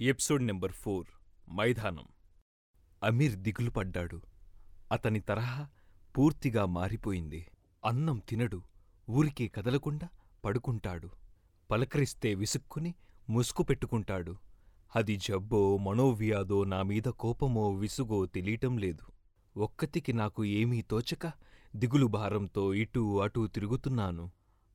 Episode number four మైదానం. అమీర్ దిగులు పడ్డాడు. అతని తరహా పూర్తిగా మారిపోయింది. అన్నం తినడు. ఊరికే కదలకుండా పడుకుంటాడు. పలకరిస్తే విసుక్కుని ముసుగు పెట్టుకుంటాడు. అది జబ్బో మనోవ్యాధో నామీద కోపమో విసుగో తెలియటం లేదు. ఒక్కతికి నాకు ఏమీ తోచక దిగులు భారంతో ఇటూ అటూ తిరుగుతున్నాను.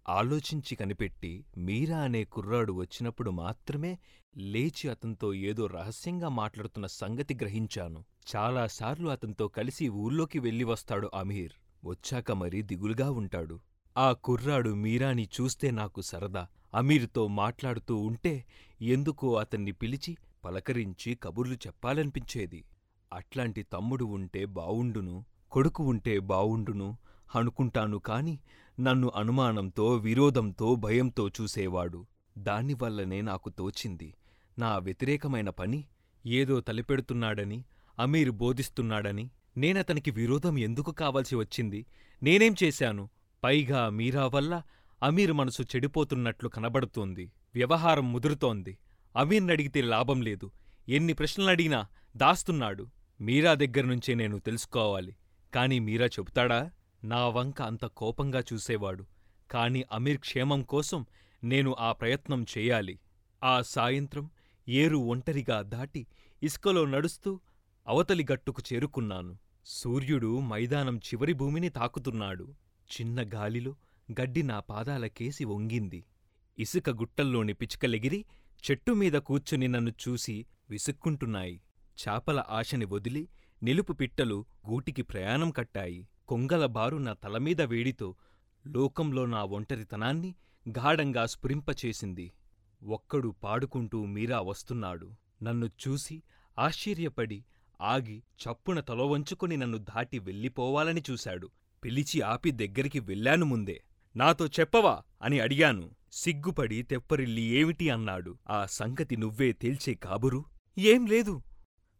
ఆలోచించి కనిపెట్టి మీరా అనే కుర్రాడు వచ్చినప్పుడు మాత్రమే లేచి అతనితో ఏదో రహస్యంగా మాట్లాడుతున్న సంగతి గ్రహించాను. చాలాసార్లు అతనితో కలిసి ఊళ్ళోకి వెళ్ళి వస్తాడు అమీర్. వచ్చాక మరీ దిగులుగా ఉంటాడు. ఆ కుర్రాడు మీరాని చూస్తే నాకు సరదా. అమీర్తో మాట్లాడుతూ ఉంటే ఎందుకో అతన్ని పిలిచి పలకరించి కబుర్లు చెప్పాలనిపించేది. అట్లాంటి తమ్ముడు ఉంటే బావుండును కొడుకు ఉంటే బావుండును అనుకుంటాను కాని నన్ను అనుమానంతో విరోధంతో భయంతో చూసేవాడు. దానివల్లనే నాకు తోచింది. నా వ్యతిరేకమైన పని ఏదో తలపెడుతున్నాడని అమీర్ బోధిస్తున్నాడని నేనతనికి విరోధం ఎందుకు కావాల్సి వచ్చింది? నేనేం చేశాను? పైగా మీరా వల్ల అమీర్ మనసు చెడిపోతున్నట్లు కనబడుతోంది. వ్యవహారం ముదురుతోంది. అమీర్నడిగితే లాభం లేదు. ఎన్ని ప్రశ్నలడిగినా దాస్తున్నాడు. మీరా దగ్గర్నుంచే నేను తెలుసుకోవాలి. కాని మీరా చెబుతాడా? నా వంక అంత కోపంగా చూసేవాడు. కాని అమీర్ క్షేమం కోసం నేను ఆ ప్రయత్నం చేయాలి. ఆ సాయంత్రం ఏరు ఒంటరిగా దాటి ఇసుకలో నడుస్తూ అవతలి గట్టుకు చేరుకున్నాను. సూర్యుడు మైదానం చివరి భూమిని తాకుతున్నాడు. చిన్న గాలిలో గడ్డి నా పాదాలకేసి వంగింది. ఇసుక గుట్టల్లోని పిచ్చుకలెగిరి చెట్టుమీద కూర్చుని నన్ను చూసి విసుక్కుంటున్నాయి. చాపల ఆశని వదిలి నిలుపు పిట్టలు గూటికి ప్రయాణం కట్టాయి. కొంగల బారు నా తలమీద వేడితో లోకంలో నా ఒంటరితనాన్ని గాఢంగా స్ఫురింపచేసింది. ఒక్కడు పాడుకుంటూ మీరా వస్తున్నాడు. నన్ను చూసి ఆశ్చర్యపడి ఆగి చప్పున తలవంచుకుని నన్ను దాటి వెళ్ళిపోవాలని చూశాడు. పిలిచి ఆపి దగ్గరికి వెళ్ళాను ముందే. నాతో చెప్పవా? అని అడిగాను. సిగ్గుపడి తెప్పరిల్లి ఏమిటి అన్నాడు. ఆ సంగతి నువ్వే తేల్చే కాబురు? ఏం లేదు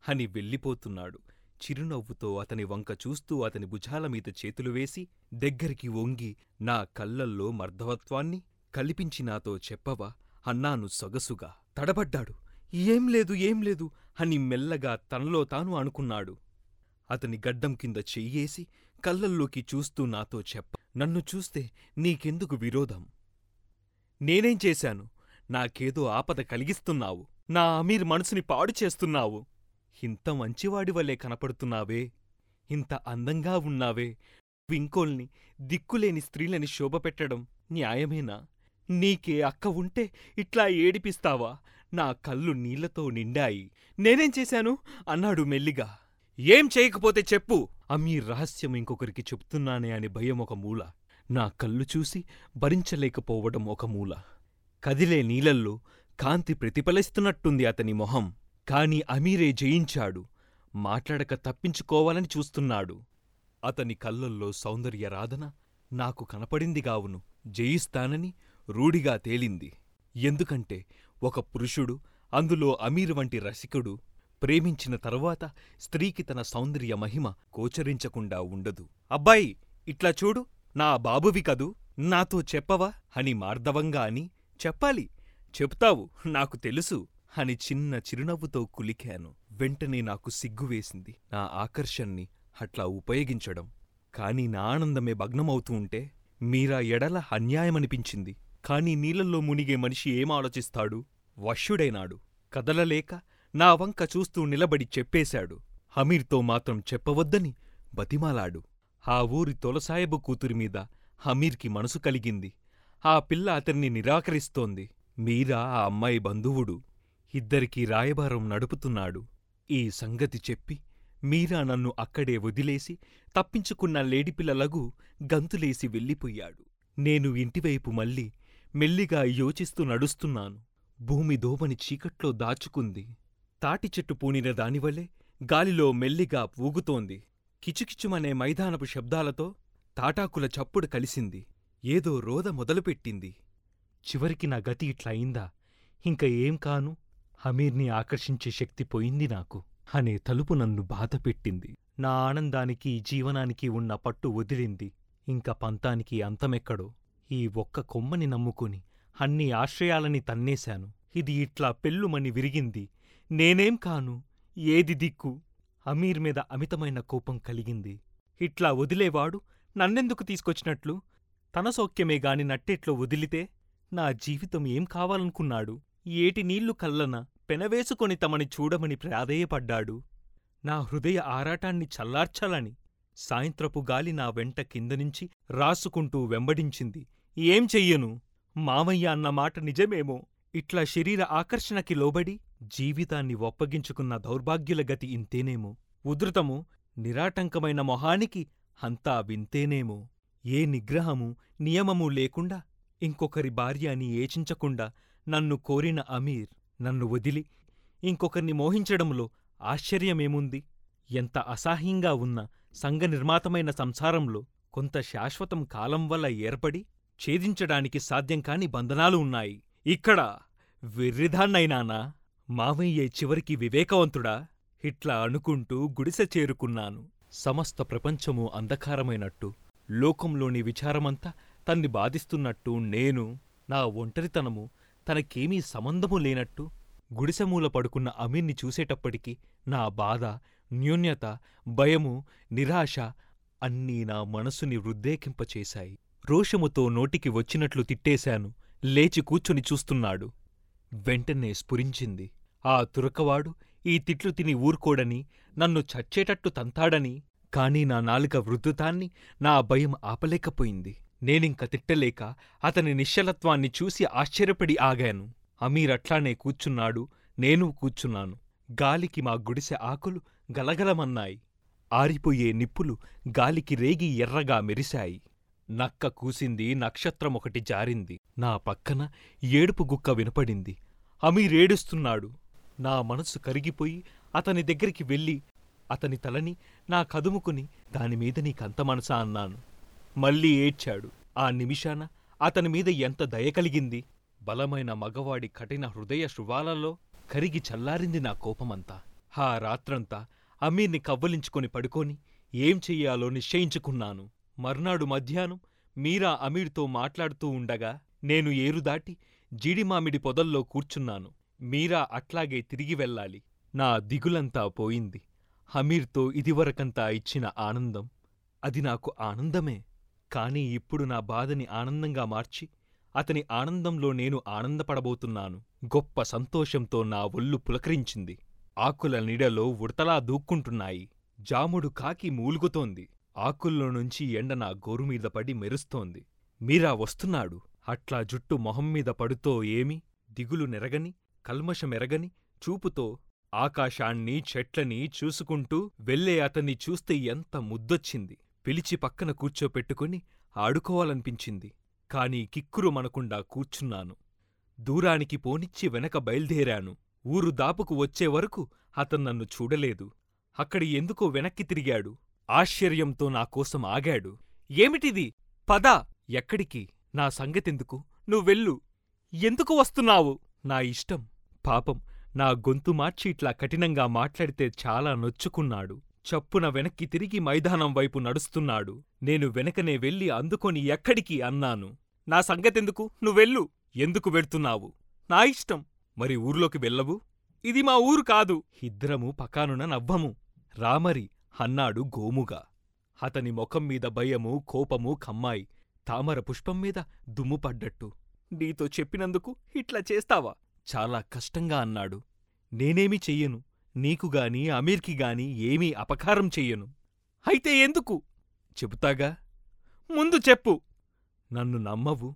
అని వెళ్ళిపోతున్నాడు. చిరునవ్వుతో అతని వంక చూస్తూ అతని భుజాలమీద చేతులు వేసి దగ్గరికి వంగి నా కళ్ళల్లో మర్ధవత్వాన్ని కల్పించి నాతో చెప్పవా? అన్నాను సొగసుగా. తడబడ్డాడు. ఏం లేదు ఏం లేదు అని మెల్లగా తనలో తాను అనుకున్నాడు. అతని గడ్డం కింద చెయ్యేసి కళ్ళల్లోకి చూస్తూ నాతో చెప్ప నన్ను చూస్తే నీకెందుకు విరోధం? నేనేం చేశాను? నాకేదో ఆపద కలిగిస్తున్నావు. నా అమీర్ మనసుని పాడు చేస్తున్నావు. ఇంత మంచివాడివలే కనపడుతున్నావే. ఇంత అందంగా ఉన్నావే. వింకోల్ని దిక్కులేని స్త్రీలని శోభపెట్టడం న్యాయమేనా? నీకే అక్క ఉంటే ఇట్లా ఏడిపిస్తావా? నా కళ్ళు నీళ్ళతో నిండాయి. నేనేం చేశాను? అన్నాడు మెల్లిగా. ఏం చేయకపోతే చెప్పు. అమ్మీ రహస్యం ఇంకొకరికి చెప్తున్నానే అని భయం ఒక మూల. నా కళ్ళు చూసి భరించలేకపోవడం ఒక మూల. కదిలే నీళ్ళల్లో కాంతి ప్రతిఫలిస్తున్నట్టుంది అతని మొహం. కాని అమీరే జయించాడు. మాట్లాడక తప్పించుకోవాలని చూస్తున్నాడు. అతని కళ్ళల్లో సౌందర్యరాధన నాకు కనపడిందిగావును జయిస్తానని రూఢిగా తేలింది. ఎందుకంటే ఒక పురుషుడు అందులో అమీర్ వంటి రసికుడు ప్రేమించిన తరువాత స్త్రీకి తన సౌందర్య మహిమ గోచరించకుండా ఉండదు. అబ్బాయి ఇట్లా చూడు నా బాబువి కదూ నాతో చెప్పవా? అని మార్దవంగా అని చెప్పాలి. చెప్తావు నాకు తెలుసు. అని చిన్న చిరునవ్వుతో కులికాను. వెంటనే నాకు సిగ్గువేసింది నా ఆకర్షణ్ణి అట్లా ఉపయోగించడం. కాని నా ఆనందమే భగ్నమవుతూ ఉంటే మీరా ఎడల అన్యాయమనిపించింది. కాని నీళ్ళల్లో మునిగే మనిషి ఏం ఆలోచిస్తాడు? వశ్యుడైనాడు. కదలలేక నా వంక చూస్తూ నిలబడి చెప్పేశాడు. హమీర్తో మాత్రం చెప్పవద్దని బతిమాలాడు. ఆ ఊరి తొలసాయబు కూతురిమీద హమీర్కి మనసు కలిగింది. ఆ పిల్ల అతన్ని నిరాకరిస్తోంది. మీరా ఆ అమ్మాయి బంధువుడు. ఇద్దరికీ రాయబారం నడుపుతున్నాడు. ఈ సంగతి చెప్పి మీరా నన్ను అక్కడే వదిలేసి తప్పించుకున్న లేడిపిల్లలగు గంతులేసి వెళ్ళిపోయాడు. నేను ఇంటివైపు మళ్ళీ మెల్లిగా యోచిస్తూ నడుస్తున్నాను. భూమి దోమని చీకట్లో దాచుకుంది. తాటి చెట్టు పూనిన దానివలే గాలిలో మెల్లిగా ఊగుతోంది. కిచుకిచుమనే మైదానపు శబ్దాలతో తాటాకుల చప్పుడు కలిసింది. ఏదో రోద మొదలుపెట్టింది. చివరికి నా గతి ఇట్లా అయిందా? ఇంక ఏం కాను? హమీర్ని ఆకర్షించే శక్తి పోయింది నాకు. అనే తలుపు నన్ను బాధపెట్టింది. నా ఆనందానికి జీవనానికి ఉన్న పట్టు వదిలింది. ఇంక పంతానికి అంతమెక్కడో ఈ ఒక్క కొమ్మని నమ్ముకుని అన్ని ఆశ్రయాలని తన్నేశాను. ఇది ఇట్లా పెళ్ళుమని విరిగింది. నేనేం కాను? ఏది దిక్కు? అమీర్ మీద అమితమైన కోపం కలిగింది. ఇట్లా వదిలేవాడు నన్నెందుకు తీసుకొచ్చినట్లు? తన సౌఖ్యమే గాని నట్టేట్లో వదిలితే నా జీవితం ఏం కావాలనుకున్నాడు? ఏటి నీళ్ళు కల్లన? పెనవేసుకొని తమని చూడమని ప్రాధేయపడ్డాడు. నా హృదయ ఆరాటాన్ని చల్లార్చాలని సాయంత్రపు గాలి నా వెంట కిందనించి రాసుకుంటూ వెంబడించింది. ఏం చెయ్యను? మామయ్య అన్న మాట నిజమేమో? ఇట్లా శరీర ఆకర్షణకి లోబడి జీవితాన్ని ఒప్పగించుకున్న దౌర్భాగ్యుల గతి ఇంతేనేమో? ఉధృతము నిరాటంకమైన మొహానికి అంతా వింతేనేమో? ఏ నిగ్రహమూ నియమమూ లేకుండా ఇంకొకరి భార్య అని ఏచించకుండా నన్ను కోరిన అమీర్ నన్ను వదిలి ఇంకొకర్ని మోహించడంలో ఆశ్చర్యమేముంది? ఎంత అసహ్యంగా ఉన్న సంఘనిర్మాతమైన సంసారంలో కొంత శాశ్వతం కాలం వల్ల ఏర్పడి ఛేదించడానికి సాధ్యం కాని బంధనాలు ఉన్నాయి. ఇక్కడ వెర్రిదాన్నైనానా మావయ్యే చివరికి వివేకవంతుడా? ఇట్లా అనుకుంటూ గుడిసె చేరుకున్నాను. సమస్త ప్రపంచము అంధకారమైనట్టు లోకంలోని విచారమంతా తన్ని బాధిస్తున్నట్టు నేను నా ఒంటరితనము తనకేమీ సంబంధము లేనట్టు గుడిసెమూల పడుకున్న అమీర్ని చూసేటప్పటికి నా బాధ న్యూన్యత భయము నిరాశ అన్నీ నా మనసుని వృద్ధేకింపచేశాయి రోషముతో నోటికి వచ్చినట్లు తిట్టేశాను. లేచి కూర్చుని చూస్తున్నాడు. వెంటనే స్ఫురించింది. ఆ తురకవాడు ఈ తిట్లు తిని ఊరుకోడని నన్ను చచ్చేటట్టు తంతాడని కాని నా నాలుక వృద్ధుతాన్ని నా భయం ఆపలేకపోయింది. నేనింక తిట్టలేక అతని నిశ్చలత్వాన్ని చూసి ఆశ్చర్యపడి ఆగాను. అమీర్ అట్లానే కూర్చున్నాడు నేను కూర్చున్నాను. గాలికి మా గుడిసె ఆకులు గలగలమన్నాయి. ఆరిపోయే నిప్పులు గాలికి రేగి ఎర్రగా మెరిశాయి. నక్క కూసింది నక్షత్రమొకటి జారింది. నా పక్కన ఏడుపు గుక్క వినపడింది. అమీరేడుస్తున్నాడు నా మనసు కరిగిపోయి అతని దగ్గరికి వెళ్ళి అతని తలని నా కదుముకుని దానిమీద నీకంత మనసా అన్నాను. మళ్ళీ ఏడ్చాడు. ఆ నిమిషాన అతని మీద ఎంత దయ కలిగింది? బలమైన మగవాడి కఠిన హృదయ శృవాలలో కరిగి చల్లారింది నా కోపమంతా. ఆ రాత్రంతా అమీర్ని కవ్వలించుకొని పడుకొని ఏం చెయ్యాలో నిశ్చయించుకున్నాను. మర్నాడు మధ్యాహ్నం మీరా అమీర్తో మాట్లాడుతూ ఉండగా నేను ఏరుదాటి జీడిమామిడి పొదల్లో కూర్చున్నాను. మీరా అట్లాగే తిరిగి వెళ్ళాలి. నా దిగులంతా పోయింది. హమీర్తో ఇదివరకంతా ఇచ్చిన ఆనందం అది నాకు ఆనందమే. కాని ఇప్పుడు నా బాధని ఆనందంగా మార్చి అతని ఆనందంలో నేను ఆనందపడబోతున్నాను. గొప్ప సంతోషంతో నా ఒళ్ళు పులకరించింది. ఆకుల నీడలో ఉడతలా దూక్కుంటున్నాయి. జాముడు కాకి మూలుగుతోంది. ఆకుల్లో నుంచి ఎండ నా గోరుమీద పడి మెరుస్తోంది. మీరా వస్తున్నాడు. అట్లా జుట్టు మొహంమీద పడుతో ఏమి? దిగులు నెరగని కల్మషమెరగని చూపుతో ఆకాశాన్ని చెట్లని చూసుకుంటూ వెళ్ళే అతన్ని చూస్తే ఎంత ముద్దొచ్చింది. పిలిచి పక్కన కూర్చోపెట్టుకుని ఆడుకోవాలనిపించింది. కాని కిక్కురు మనకుండా కూర్చున్నాను. దూరానికి పోనిచ్చి వెనక బయల్దేరాను. ఊరు దాపుకు వచ్చేవరకు అతన్నన్ను చూడలేదు. అక్కడి ఎందుకో వెనక్కి తిరిగాడు. ఆశ్చర్యంతో నాకోసం ఆగాడు. ఏమిటిది? పద ఎక్కడికి? నా సంగతెందుకు? నువ్వెళ్ళు ఎందుకు వస్తున్నావు? నా ఇష్టం. పాపం నా గొంతు మార్చి ఇట్లా కఠినంగా మాట్లాడితే చాలా నొచ్చుకున్నాడు. చప్పున వెనక్కి తిరిగి మైదానం వైపు నడుస్తున్నాడు. నేను వెనకనే వెళ్ళి అందుకొని ఎక్కడికి అన్నాను. నా సంగతెందుకు? నువ్వెళ్ళు ఎందుకు వెళ్తున్నావు? నా ఇష్టం. మరి ఊర్లోకి వెళ్ళవు? ఇది మా ఊరు కాదు. ఇద్దరము పకానున నవ్వము. రామరి అన్నాడు గోముగా. అతని ముఖం మీద భయము కోపము కమ్మాయి. తామర పుష్పం మీద దుమ్ము పడ్డట్టు. నీతో చెప్పినందుకు ఇట్లా చేస్తావా? చాలా కష్టంగా అన్నాడు. నేనేమి చెయ్యను. నీకుగాని అమీర్కి గాని ఏమీ అపకారం చెయ్యను. అయితే ఎందుకు? చెబుతాగా? ముందు చెప్పు. నన్ను నమ్మవు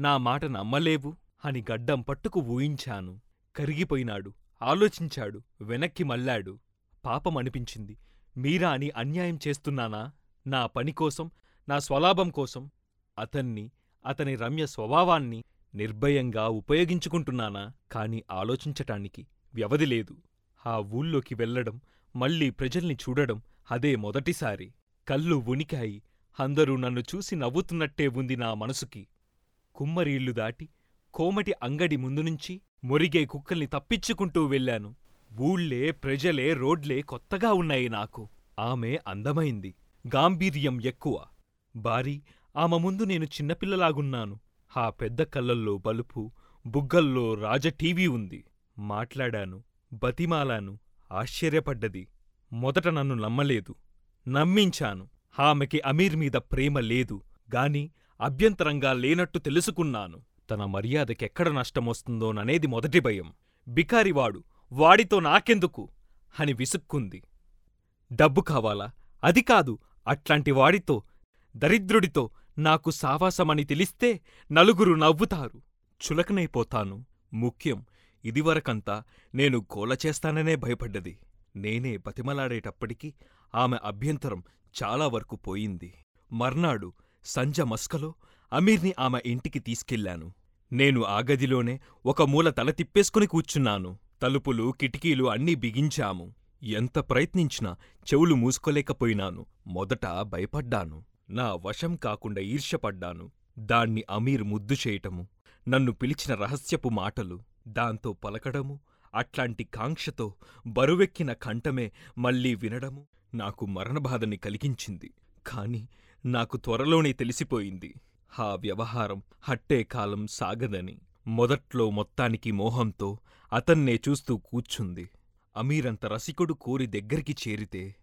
నా మాట నమ్మలేవు అని గడ్డం పట్టుకు ఊయించాను కరిగిపోయినాడు ఆలోచించాడు వెనక్కి మళ్ళాడు. పాపమనిపించింది మీరా అని అన్యాయం చేస్తున్నానా? నా పనికోసం నా స్వలాభం కోసం అతన్ని అతని రమ్య స్వభావాన్ని నిర్భయంగా ఉపయోగించుకుంటున్నానా? కాని ఆలోచించటానికి వ్యవధి లేదు. ఆ ఊళ్ళోకి వెళ్ళడం మళ్ళీ ప్రజల్ని చూడడం అదే మొదటిసారి. కళ్ళు ఉనికాయి. అందరూ నన్ను చూసి నవ్వుతున్నట్టే ఉంది నా మనసుకి. కుమ్మరి ఇల్లు దాటి కోమటి అంగడి ముందునుంచి మొరిగే కుక్కల్ని తప్పించుకుంటూ వెళ్ళాను. ఊళ్ళే ప్రజలే రోడ్లే కొత్తగా ఉన్నాయి నాకు. ఆమె అందమైంది. గాంభీర్యం ఎక్కువ. భారీ ఆమె ముందు నేను చిన్నపిల్లలాగున్నాను. ఆ పెద్ద కళ్ళల్లో బలుపు బుగ్గల్లో రాజ టీవీ ఉంది. మాట్లాడాను. బతిమాలాను ఆశ్చర్యపడ్డది. మొదట నన్ను నమ్మలేదు. నమ్మించాను. ఆమెకి అమీర్ మీద ప్రేమ లేదు. గాని అభ్యంతరంగా లేనట్టు తెలుసుకున్నాను. తన మర్యాదకెక్కడ నష్టమొస్తుందోననేది మొదటి భయం. బికారివాడు వాడితో నాకెందుకు? అని విసుక్కుంది. డబ్బు కావాలా? అది కాదు. అట్లాంటి వాడితో దరిద్రుడితో నాకు సావాసమని తెలిస్తే నలుగురు నవ్వుతారు. చులకనైపోతాను. ముఖ్యం ఇదివరకంతా నేను గోల చేస్తాననే భయపడ్డది. నేనే బతిమలాడేటప్పటికి ఆమె అభ్యంతరం చాలా వరకు పోయింది. మర్నాడు సంజ మస్కలో అమీర్ని ఆమె ఇంటికి తీసుకెళ్ళాను నేను ఆ గదిలోనే ఒక మూల తల తిప్పేసుకుని కూర్చున్నాను. తలుపులు కిటికీలు అన్నీ బిగించాము. ఎంత ప్రయత్నించినా చెవులు మూసుకోలేకపోయినాను. మొదట భయపడ్డాను. నా వశం కాకుండా ఈర్ష్యపడ్డాను. దాన్ని అమీర్ ముద్దు చేయటము నన్ను పిలిచిన రహస్యపు మాటలు. దాంతో పలకడము అట్లాంటి కాంక్షతో బరువెక్కిన కంఠమే మళ్ళీ వినడము నాకు మరణబాధని కలిగించింది. కాని నాకు త్వరలోనే తెలిసిపోయింది. ఆ వ్యవహారం హట్టే కాలం సాగదని. మొదట్లో మొత్తానికి మోహంతో అతన్నే చూస్తూ కూర్చుంది. అమీరంత రసికుడు కోరి దగ్గరికి చేరితే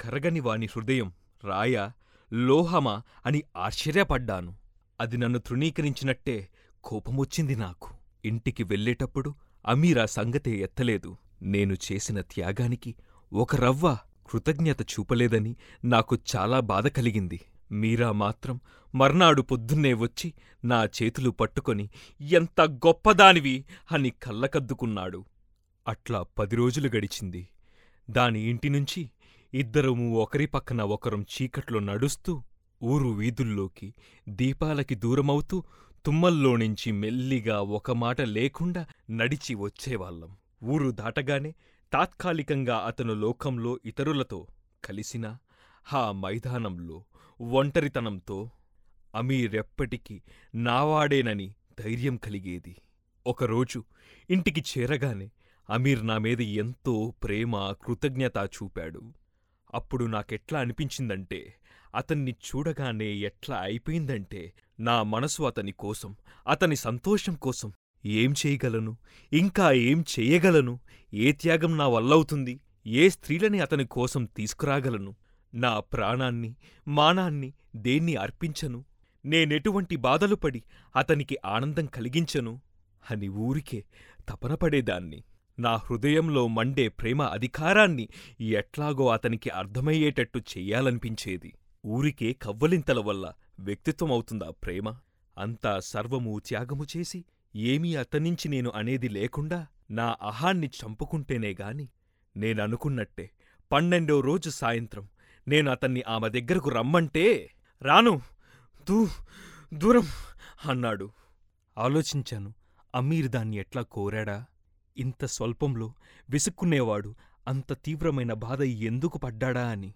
కరగని వాని హృదయం రాయా లోహమా అని ఆశ్చర్యపడ్డాను. అది నన్ను తృణీకరించినట్టే కోపమొచ్చింది నాకు. ఇంటికి వెళ్ళేటప్పుడు అమీరా సంగతే ఎత్తలేదు. నేను చేసిన త్యాగానికి ఒక రవ్వ కృతజ్ఞత చూపలేదని నాకు చాలా బాధ కలిగింది. మీరా మాత్రం మర్నాడు పొద్దున్నే వచ్చి నా చేతులు పట్టుకొని ఎంత గొప్పదానివి! అని కళ్ళకద్దుకున్నాడు. అట్లా పది రోజులు గడిచింది. దాని ఇంటినుంచి ఇద్దరము ఒకరి పక్కన ఒకరం చీకట్లో నడుస్తూ ఊరు వీధుల్లోకి దీపాలకి దూరమవుతూ తుమ్మల్లోనించి మెల్లిగా ఒక మాట లేకుండా నడిచి వచ్చేవాళ్ళం. ఊరు దాటగానే తాత్కాలికంగా అతను లోకంలో ఇతరులతో కలిసినా ఆ మైదానంలో ఒంటరితనంతో అమీరెప్పటికీ నావాడేనని ధైర్యం కలిగేది. ఒకరోజు ఇంటికి చేరగానే అమీర్ నా మీద ఎంతో ప్రేమ కృతజ్ఞత చూపాడు. అప్పుడు నాకెట్లా అనిపించిందంటే అతన్ని చూడగానే ఎట్లా అయిపోయిందంటే నా మనసు అతని కోసం అతని సంతోషం కోసం ఏం చేయగలను ఇంకా ఏం చెయ్యగలను ఏ త్యాగం నా వల్లవుతుంది ఏ స్త్రీలని అతని కోసం తీసుకురాగలను నా ప్రాణాన్ని మానాన్ని దేన్ని అర్పించను నేనెటువంటి బాధలు పడి అతనికి ఆనందం కలిగించను అని ఊరికే తపనపడేదాన్ని నా హృదయంలో మండే ప్రేమ అధికారాన్ని ఎట్లాగో అతనికి అర్థమయ్యేటట్టు చెయ్యాలనిపించేది. ఊరికే కవ్వలింతల వల్ల వ్యక్తిత్వమవుతుందా ప్రేమ? అంతా సర్వము త్యాగము చేసి ఏమీ అతనించి నేను అనేది లేకుండా నా అహాన్ని చంపుకుంటేనే గాని నేననుకున్నట్టే పన్నెండో రోజు సాయంత్రం నేను అతన్ని ఆమె దగ్గరకు రమ్మంటే రాను దూ దూరం అన్నాడు. ఆలోచించాను అమీర్ దాన్ని ఎట్లా కోరాడా? ఇంత స్వల్పంలో విసుక్కునేవాడు అంత తీవ్రమైన బాధ ఎందుకు పడ్డాడా అని.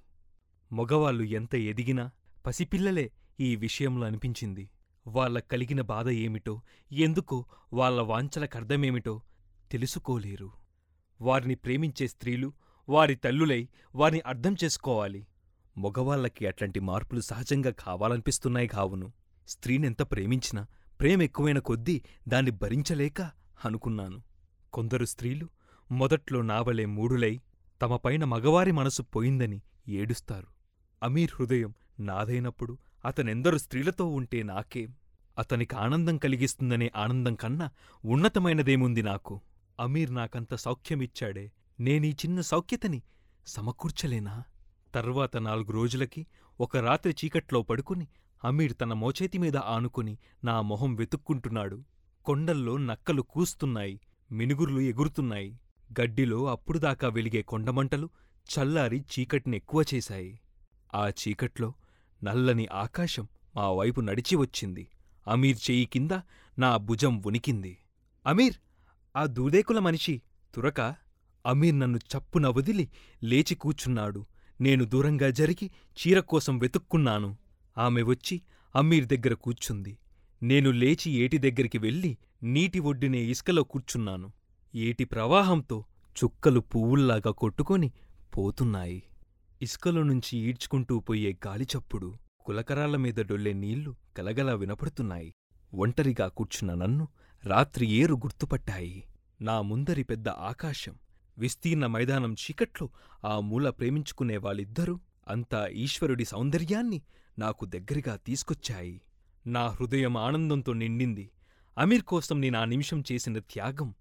మగవాళ్ళు ఎంత ఎదిగినా పసిపిల్లలే ఈ విషయంలో అనిపించింది. వాళ్ళ కలిగిన బాధ ఏమిటో ఎందుకో వాళ్ళ వాంఛలకర్ధమేమిటో తెలుసుకోలేరు. వారిని ప్రేమించే స్త్రీలు వారి తల్లులై వారిని అర్థం చేసుకోవాలి. మగవాళ్ళకి అట్లాంటి మార్పులు సహజంగా కావాలనిపిస్తున్నాయి కావును స్త్రీనెంత ప్రేమించినా ప్రేమెక్కువైన కొద్దీ దాన్ని భరించలేక అనుకున్నాను. కొందరు స్త్రీలు మొదట్లో నావలే మూడులై తమపైన మగవారి మనసు పోయిందని ఏడుస్తారు. అమీర్ హృదయం నాదైనప్పుడు అతనెందరు స్త్రీలతో ఉంటే నాకేం? అతనికి ఆనందం కలిగిస్తుందనే ఆనందం కన్నా ఉన్నతమైనదేముంది నాకు? అమీర్ నాకంత సౌఖ్యమిచ్చాడే. నేనీ చిన్న సౌఖ్యతని సమకూర్చలేనా? తర్వాత నాలుగు రోజులకి ఒక రాత్రి చీకట్లో పడుకుని అమీర్ తన మోచేతిమీద ఆనుకుని నా మొహం వెతుక్కుంటున్నాడు. కొండల్లో నక్కలు కూస్తున్నాయి. మినుగుర్లు ఎగురుతున్నాయి. గడ్డిలో అప్పుడుదాకా వెలిగే కొండమంటలు చల్లారి చీకటినెక్కువ చేశాయి. ఆ చీకట్లో నల్లని ఆకాశం మా వైపు నడిచి వచ్చింది. అమీర్ చెయ్యి కింద నా భుజం ఉనికింది. అమీర్ ఆ దూదేకుల మనిషి తురక? అమీర్ నన్ను చప్పున వదిలి లేచి కూచున్నాడు నేను దూరంగా జరిగి చీరకోసం వెతుక్కున్నాను. ఆమె వచ్చి అమీర్ దగ్గర కూర్చుంది. నేను లేచి ఏటి దగ్గరికి వెళ్ళి నీటి ఒడ్డునే ఇసుకలో కూర్చున్నాను. ఏటి ప్రవాహంతో చుక్కలు పువ్వుల్లాగా కొట్టుకొని పోతున్నాయి. ఇసుకలో నుంచి ఈడ్చుకుంటూ పోయే గాలిచప్పుడు కులకరాల మీద డొల్లే నీళ్ళు గలగలా వినపడుతున్నాయి. ఒంటరిగా కూర్చున్న నన్ను రాత్రి ఏరు గుర్తుపట్టాయి. నా ముందరి పెద్ద ఆకాశం విస్తీర్ణ మైదానం చీకట్లో ఆ మూల ప్రేమించుకునే వాళ్ళిద్దరూ అంతా ఈశ్వరుడి సౌందర్యాన్ని నాకు దగ్గరగా తీసుకొచ్చాయి. నా హృదయం ఆనందంతో నిండింది. అమీర్ కోసం నేను ఆ నిమిషం చేసిన త్యాగం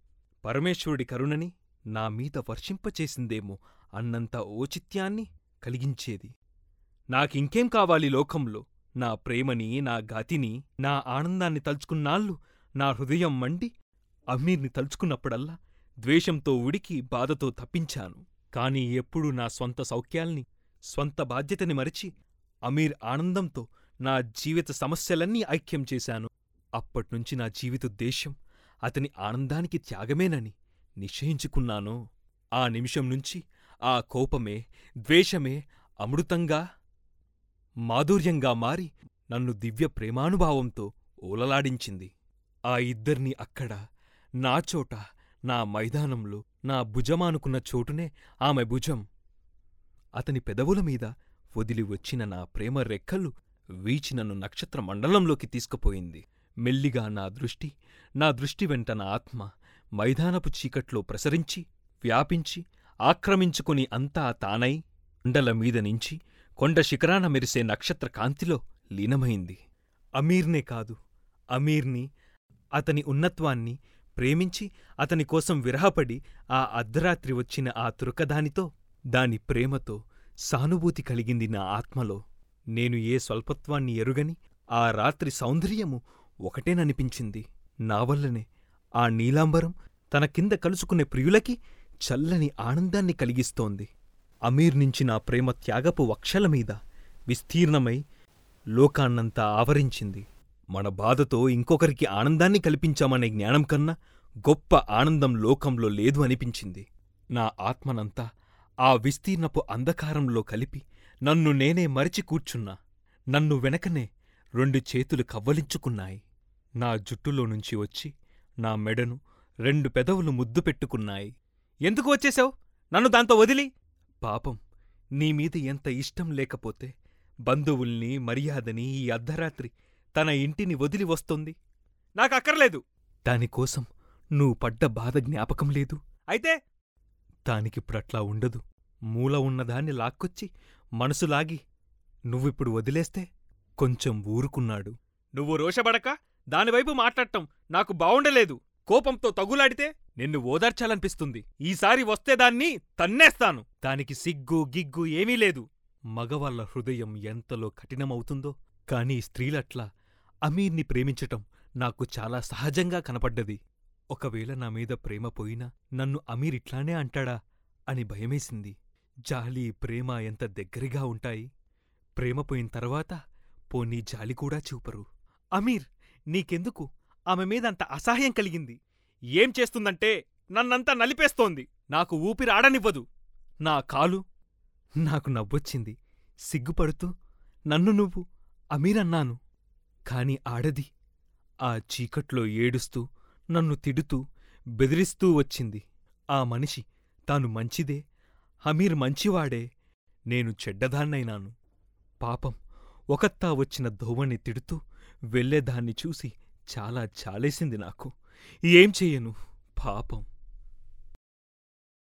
పరమేశ్వరుడి కరుణని నా మీద వర్షింపచేసిందేమో అన్నంత ఓచిత్యాన్ని కలిగించేది. నాకింకేం కావాలి లోకంలో? నా ప్రేమని నా గతిని నా ఆనందాన్ని తలుచుకున్నాళ్ళు నా హృదయం మండి అమీర్ని తలుచుకున్నప్పుడల్లా ద్వేషంతో ఉడికి బాధతో తప్పించాను. కాని ఎప్పుడూ నా స్వంత సౌఖ్యాల్ని స్వంత బాధ్యతని మరిచి అమీర్ ఆనందంతో నా జీవిత సమస్యలన్నీ ఐక్యం చేశాను. అప్పట్నుంచి నా జీవితోద్దేశ్యం అతని ఆనందానికి త్యాగమేనని నిశ్చయించుకున్నాను. ఆ నిమిషం నుంచి ఆ కోపమే ద్వేషమే అమృతంగా మాధుర్యంగా మారి నన్ను దివ్య ప్రేమానుభావంతో ఓలలాడించింది ఆ ఇద్దర్నీ అక్కడ నా చోట నా మైదానంలో నా భుజమానుకున్న చోటునే ఆమె భుజం. అతని పెదవుల మీద వదిలి వచ్చిన నా ప్రేమ రెక్కలు వీచి నన్ను నక్షత్ర మండలంలోకి తీసుకుపోయింది. మెల్లిగా నా దృష్టి నా దృష్టి వెంట నా ఆత్మ మైదానపు చీకట్లో ప్రసరించి వ్యాపించి ఆక్రమించుకుని అంతా తానై కొండల మీద నుంచి కొండ శిఖరాన మెరిసే నక్షత్ర కాంతిలో లీనమైంది. అమీర్నే కాదు అమీర్ని అతని ఉన్నత్వాన్ని ప్రేమించి అతని కోసం విరహపడి ఆ అర్ధరాత్రి వచ్చిన ఆ తురకదానితో దాని ప్రేమతో సానుభూతి కలిగింది నా ఆత్మలో. నేను ఏ స్వల్పత్వాన్ని ఎరుగని ఆ రాత్రి సౌందర్యము ఒకటేననిపించింది. నావల్లనే ఆ నీలాంబరం తన కింద కలుసుకునే ప్రియులకి చల్లని ఆనందాన్ని కలిగిస్తోంది. అమీర్ నుంచి నా ప్రేమ త్యాగపు వక్షల మీద విస్తీర్ణమై లోకాన్నంతా ఆవరించింది. మన బాధతో ఇంకొకరికి ఆనందాన్ని కల్పించామనే జ్ఞానం కన్నా గొప్ప ఆనందం లోకంలో లేదు అనిపించింది. నా ఆత్మనంతా ఆ విస్తీర్ణపు అంధకారంలో కలిపి నన్ను నేనే మరిచి కూర్చున్నా. నన్ను వెనకనే రెండు చేతులు కవ్వలించుకున్నాయి. నా జుట్టులో నుంచి వచ్చి నా మెడను రెండు పెదవులు ముద్దు పెట్టుకున్నాయి. ఎందుకు వచ్చేశావు? నన్ను దాంతో వదిలి. పాపం నీమీద ఎంత ఇష్టం లేకపోతే బంధువుల్ని మర్యాదని ఈ అర్ధరాత్రి తన ఇంటిని వదిలి వస్తోంది. నాకక్కర్లేదు దానికోసం నువ్వు పడ్డ బాధ జ్ఞాపకం లేదు. అయితే? దానికిప్పుడట్లా ఉండదు. మూల ఉన్నదాన్ని లాక్కొచ్చి మనసులాగి నువ్విప్పుడు వదిలేస్తే కొంచెం ఊరుకున్నాడు. నువ్వు రోషబడక దానివైపు మాట్లాడటం నాకు బావుండలేదు. కోపంతో తగులాడితే నిన్ను ఓదార్చాలనిపిస్తుంది. ఈసారి వస్తే దాన్ని తన్నేస్తాను. దానికి సిగ్గు గిగ్గు ఏమీ లేదు. మగవాళ్ళ హృదయం ఎంతలో కఠినమవుతుందో కాని స్త్రీలట్లా అమీర్ని ప్రేమించటం నాకు చాలా సహజంగా కనపడ్డది. ఒకవేళ నా మీద ప్రేమ పోయినా నన్ను అమీర్ ఇట్లానే అంటాడా అని భయమేసింది. జాలి ప్రేమ ఎంత దగ్గరగా ఉంటాయి. ప్రేమ పోయిన తర్వాత పోనీ జాలి కూడా చూపరు. అమీర్ నీకెందుకు? ఆమె మీదంత అసహ్యం కలిగింది. ఏం చేస్తుందంటే నన్నంతా నలిపేస్తోంది. నాకు ఊపిరాడనివ్వదు నా కాలు నాకు నవ్వొచ్చింది. సిగ్గుపడుతూ నన్ను నువ్వు అమీరన్నాను కాని ఆడది ఆ చీకట్లో ఏడుస్తూ నన్ను తిడుతూ బెదిరిస్తూ వచ్చింది. ఆ మనిషి తాను మంచిదే హమీర్ మంచివాడే నేను చెడ్డదాన్నైనాను. పాపం ఒకత్తా వచ్చిన ధోవణ్ణి తిడుతూ వెళ్ళేదాన్ని చూసి చాలా చాలేసింది నాకు. ఏం చెయ్యను? పాపం.